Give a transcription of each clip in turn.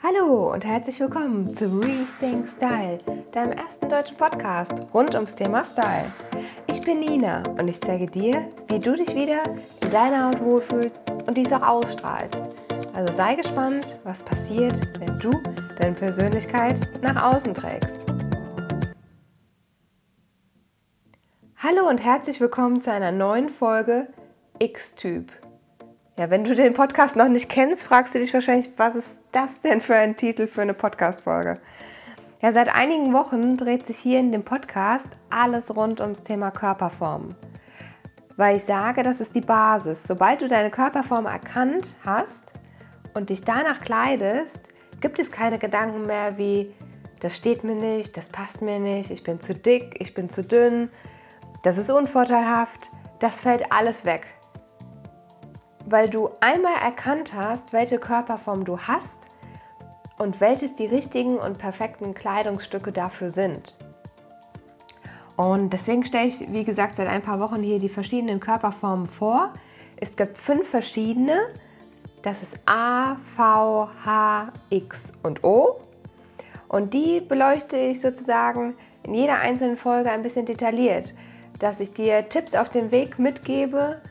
Hallo und herzlich willkommen zu Rethink Style, deinem ersten deutschen Podcast rund ums Thema Style. Ich bin Nina und ich zeige dir, wie du dich wieder in deiner Haut wohlfühlst und dies auch ausstrahlst. Also sei gespannt, was passiert, wenn du deine Persönlichkeit nach außen trägst. Hallo und herzlich willkommen zu einer neuen Folge X-Typ. Ja, wenn du den Podcast noch nicht kennst, fragst du dich wahrscheinlich, was ist das denn für ein Titel für eine Podcast-Folge? Ja, seit einigen Wochen dreht sich hier in dem Podcast alles rund ums Thema Körperform. Weil ich sage, das ist die Basis. Sobald du deine Körperform erkannt hast und dich danach kleidest, gibt es keine Gedanken mehr wie, das steht mir nicht, das passt mir nicht, ich bin zu dick, ich bin zu dünn, das ist unvorteilhaft. Das fällt alles weg weil du einmal erkannt hast, welche Körperform du hast und welches die richtigen und perfekten Kleidungsstücke dafür sind. Und deswegen stelle ich, wie gesagt, seit ein paar Wochen hier die verschiedenen Körperformen vor. Es gibt fünf verschiedene. Das ist A, V, H, X und O. Und die beleuchte ich sozusagen in jeder einzelnen Folge ein bisschen detailliert, dass ich dir Tipps auf den Weg mitgebe,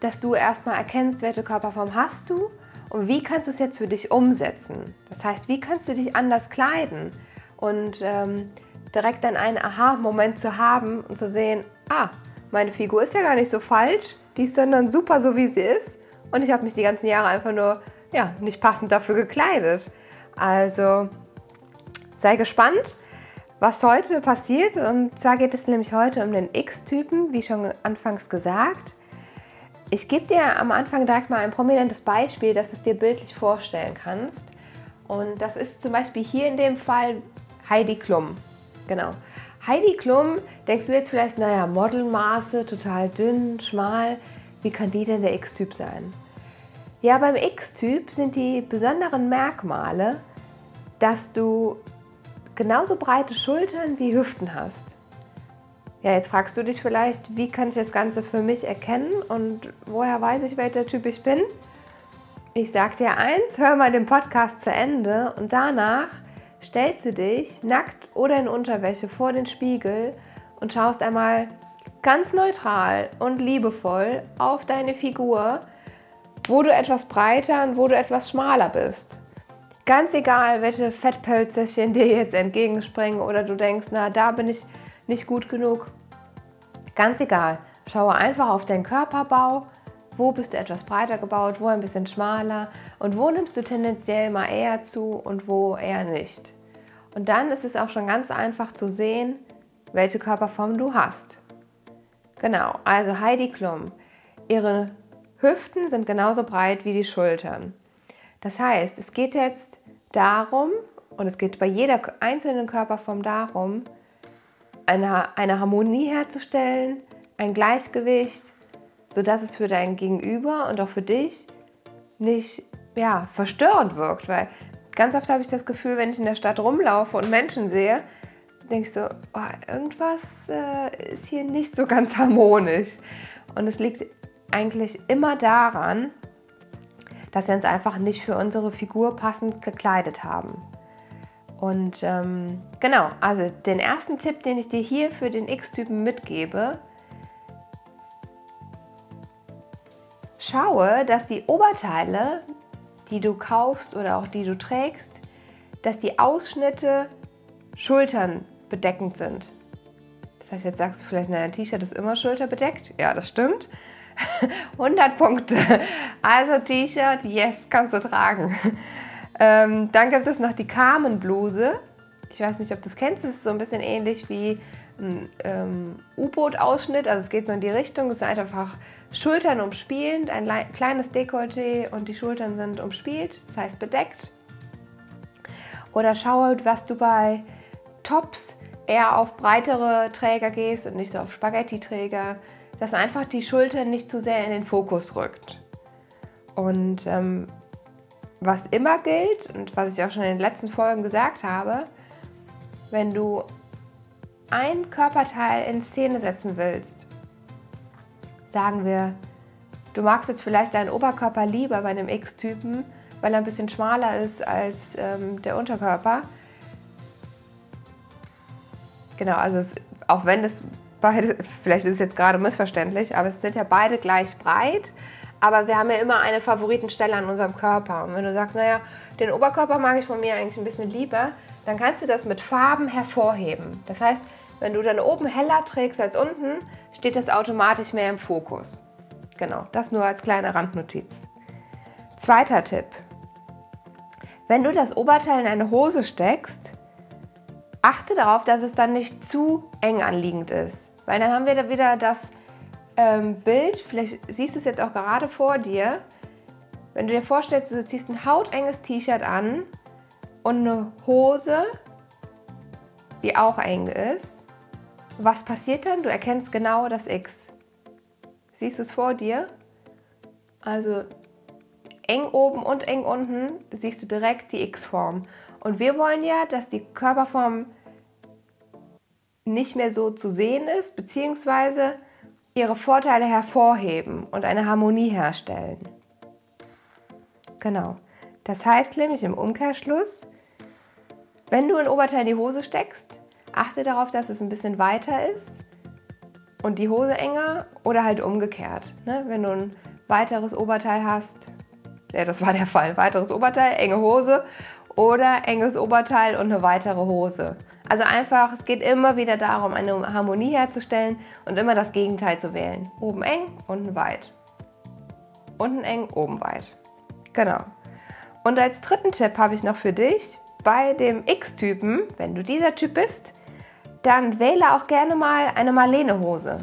dass du erstmal erkennst, welche Körperform hast du und wie kannst du es jetzt für dich umsetzen. Das heißt, wie kannst du dich anders kleiden und ähm, direkt dann einen Aha-Moment zu haben und zu sehen, ah, meine Figur ist ja gar nicht so falsch, die ist sondern super so, wie sie ist und ich habe mich die ganzen Jahre einfach nur ja, nicht passend dafür gekleidet. Also sei gespannt, was heute passiert. Und zwar geht es nämlich heute um den X-Typen, wie schon anfangs gesagt. Ich gebe dir am Anfang direkt mal ein prominentes Beispiel, dass du es dir bildlich vorstellen kannst. Und das ist zum Beispiel hier in dem Fall Heidi Klum. Genau. Heidi Klum, denkst du jetzt vielleicht, naja, Modelmaße, total dünn, schmal. Wie kann die denn der X-Typ sein? Ja, beim X-Typ sind die besonderen Merkmale, dass du genauso breite Schultern wie Hüften hast. Ja, jetzt fragst du dich vielleicht, wie kann ich das Ganze für mich erkennen und woher weiß ich, welcher Typ ich bin? Ich sag dir eins, hör mal den Podcast zu Ende und danach stellst du dich nackt oder in Unterwäsche vor den Spiegel und schaust einmal ganz neutral und liebevoll auf deine Figur, wo du etwas breiter und wo du etwas schmaler bist. Ganz egal, welche Fettpölzerchen dir jetzt entgegenspringen oder du denkst, na, da bin ich nicht gut genug. Ganz egal, schaue einfach auf deinen Körperbau. Wo bist du etwas breiter gebaut, wo ein bisschen schmaler und wo nimmst du tendenziell mal eher zu und wo eher nicht. Und dann ist es auch schon ganz einfach zu sehen, welche Körperform du hast. Genau, also Heidi Klum. Ihre Hüften sind genauso breit wie die Schultern. Das heißt, es geht jetzt darum, und es geht bei jeder einzelnen Körperform darum, eine, eine Harmonie herzustellen, ein Gleichgewicht, sodass es für dein Gegenüber und auch für dich nicht ja, verstörend wirkt. Weil ganz oft habe ich das Gefühl, wenn ich in der Stadt rumlaufe und Menschen sehe, denke ich so, oh, irgendwas äh, ist hier nicht so ganz harmonisch. Und es liegt eigentlich immer daran, dass wir uns einfach nicht für unsere Figur passend gekleidet haben. Und ähm, genau, also den ersten Tipp, den ich dir hier für den X-Typen mitgebe, schaue, dass die Oberteile, die du kaufst oder auch die du trägst, dass die Ausschnitte Schultern bedeckend sind. Das heißt, jetzt sagst du vielleicht, naja, T-Shirt ist immer schulterbedeckt. Ja, das stimmt. 100 Punkte. Also T-Shirt, yes, kannst du tragen. Ähm, dann gibt es noch die Carmen-Bluse. Ich weiß nicht, ob du das kennst. Es ist so ein bisschen ähnlich wie ein ähm, U-Boot-Ausschnitt. Also es geht so in die Richtung. Es ist einfach Schultern umspielend, ein kleines Dekolleté und die Schultern sind umspielt, das heißt bedeckt. Oder schaue, was du bei Tops eher auf breitere Träger gehst und nicht so auf Spaghetti-Träger, dass einfach die Schultern nicht zu sehr in den Fokus rückt. Und ähm, was immer gilt und was ich auch schon in den letzten Folgen gesagt habe, wenn du ein Körperteil in Szene setzen willst, sagen wir, du magst jetzt vielleicht deinen Oberkörper lieber bei einem X-Typen weil er ein bisschen schmaler ist als ähm, der Unterkörper. Genau, also es, auch wenn es beide, vielleicht ist es jetzt gerade missverständlich, aber es sind ja beide gleich breit. Aber wir haben ja immer eine Favoritenstelle an unserem Körper. Und wenn du sagst, naja, den Oberkörper mag ich von mir eigentlich ein bisschen lieber, dann kannst du das mit Farben hervorheben. Das heißt, wenn du dann oben heller trägst als unten, steht das automatisch mehr im Fokus. Genau, das nur als kleine Randnotiz. Zweiter Tipp. Wenn du das Oberteil in eine Hose steckst, achte darauf, dass es dann nicht zu eng anliegend ist. Weil dann haben wir da wieder das ähm, Bild, vielleicht siehst du es jetzt auch gerade vor dir, wenn du dir vorstellst, du ziehst ein hautenges T-Shirt an und eine Hose, die auch eng ist, was passiert dann? Du erkennst genau das X. Siehst du es vor dir? Also eng oben und eng unten siehst du direkt die X-Form. Und wir wollen ja, dass die Körperform nicht mehr so zu sehen ist, beziehungsweise ihre Vorteile hervorheben und eine Harmonie herstellen. Genau. Das heißt nämlich im Umkehrschluss, wenn du ein Oberteil in die Hose steckst, achte darauf, dass es ein bisschen weiter ist und die Hose enger oder halt umgekehrt. Ne? Wenn du ein weiteres Oberteil hast, ja, das war der Fall, weiteres Oberteil, enge Hose oder enges Oberteil und eine weitere Hose. Also einfach, es geht immer wieder darum, eine Harmonie herzustellen und immer das Gegenteil zu wählen. Oben eng, unten weit. Unten eng, oben weit. Genau. Und als dritten Tipp habe ich noch für dich, bei dem X-Typen, wenn du dieser Typ bist, dann wähle auch gerne mal eine Marlene-Hose.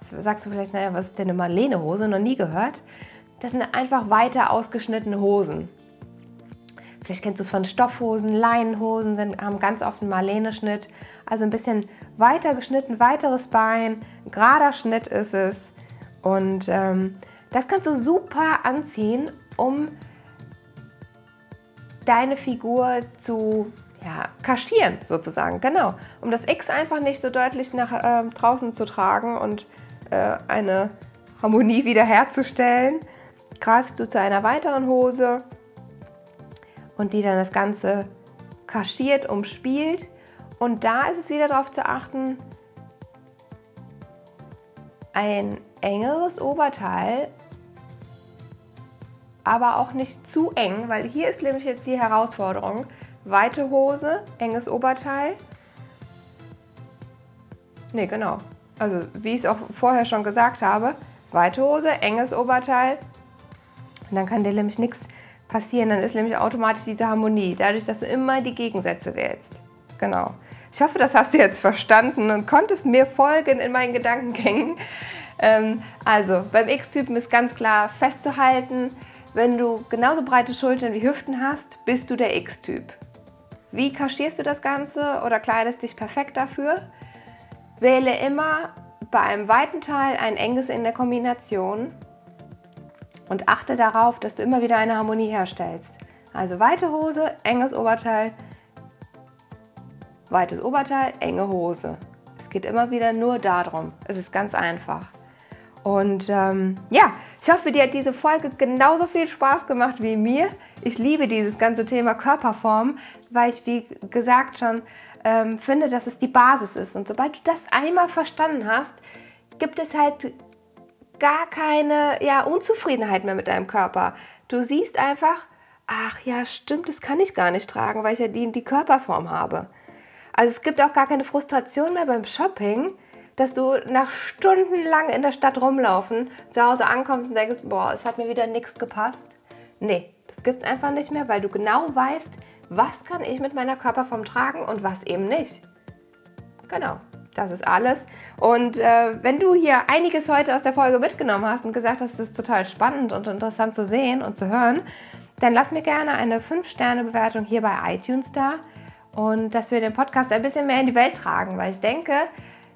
Jetzt sagst du vielleicht, naja, was ist denn eine Marlene-Hose? Noch nie gehört. Das sind einfach weiter ausgeschnittene Hosen. Vielleicht kennst du es von Stoffhosen, Leinenhosen, sind, haben ganz oft einen Marlene-Schnitt. Also ein bisschen weiter geschnitten, weiteres Bein, gerader Schnitt ist es. Und ähm, das kannst du super anziehen, um deine Figur zu ja, kaschieren sozusagen, genau. Um das X einfach nicht so deutlich nach äh, draußen zu tragen und äh, eine Harmonie wiederherzustellen, greifst du zu einer weiteren Hose und die dann das Ganze kaschiert, umspielt. Und da ist es wieder darauf zu achten, ein engeres Oberteil aber auch nicht zu eng, weil hier ist nämlich jetzt die Herausforderung. Weite Hose, enges Oberteil. Ne, genau. Also wie ich es auch vorher schon gesagt habe, weite Hose, enges Oberteil. Und dann kann dir nämlich nichts passieren. Dann ist nämlich automatisch diese Harmonie, dadurch, dass du immer die Gegensätze wählst. Genau. Ich hoffe, das hast du jetzt verstanden und konntest mir folgen in meinen Gedankengängen. Ähm, also beim X-Typen ist ganz klar festzuhalten, wenn du genauso breite Schultern wie Hüften hast, bist du der X-Typ. Wie kaschierst du das Ganze oder kleidest dich perfekt dafür? Wähle immer bei einem weiten Teil ein enges in der Kombination und achte darauf, dass du immer wieder eine Harmonie herstellst. Also weite Hose, enges Oberteil, weites Oberteil, enge Hose. Es geht immer wieder nur darum. Es ist ganz einfach. Und ähm, ja, ich hoffe, dir hat diese Folge genauso viel Spaß gemacht wie mir. Ich liebe dieses ganze Thema Körperform, weil ich, wie gesagt, schon ähm, finde, dass es die Basis ist. Und sobald du das einmal verstanden hast, gibt es halt gar keine ja, Unzufriedenheit mehr mit deinem Körper. Du siehst einfach, ach ja, stimmt, das kann ich gar nicht tragen, weil ich ja die, die Körperform habe. Also es gibt auch gar keine Frustration mehr beim Shopping, dass du nach Stunden lang in der Stadt rumlaufen, zu Hause ankommst und denkst, boah, es hat mir wieder nichts gepasst. Nee, das gibt es einfach nicht mehr, weil du genau weißt, was kann ich mit meiner Körperform tragen und was eben nicht. Genau, das ist alles. Und äh, wenn du hier einiges heute aus der Folge mitgenommen hast und gesagt hast, es ist total spannend und interessant zu sehen und zu hören, dann lass mir gerne eine 5-Sterne-Bewertung hier bei iTunes da und dass wir den Podcast ein bisschen mehr in die Welt tragen, weil ich denke,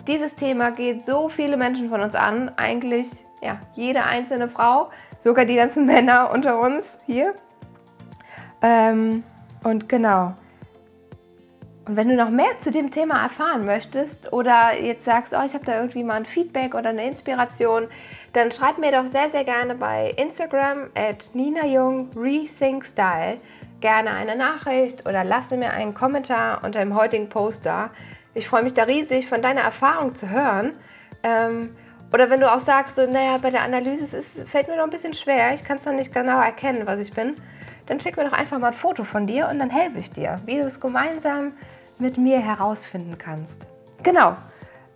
dieses Thema geht so viele Menschen von uns an, eigentlich ja, jede einzelne Frau, sogar die ganzen Männer unter uns hier. Ähm, und genau, Und wenn du noch mehr zu dem Thema erfahren möchtest oder jetzt sagst, oh, ich habe da irgendwie mal ein Feedback oder eine Inspiration, dann schreib mir doch sehr, sehr gerne bei Instagram at Nina Jung Style gerne eine Nachricht oder lasse mir einen Kommentar unter dem heutigen Post da. Ich freue mich da riesig, von deiner Erfahrung zu hören. Ähm, oder wenn du auch sagst, so, naja, bei der Analyse es fällt mir noch ein bisschen schwer, ich kann es noch nicht genau erkennen, was ich bin, dann schick mir doch einfach mal ein Foto von dir und dann helfe ich dir, wie du es gemeinsam mit mir herausfinden kannst. Genau.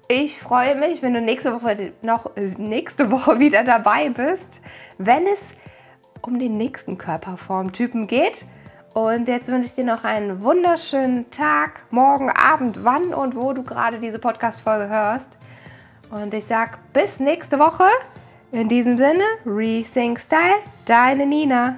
Ich freue mich, wenn du nächste Woche noch nächste Woche wieder dabei bist, wenn es um den nächsten Körperformtypen geht. Und jetzt wünsche ich dir noch einen wunderschönen Tag, morgen, Abend, wann und wo du gerade diese Podcast-Folge hörst. Und ich sage bis nächste Woche. In diesem Sinne, Rethink Style, deine Nina.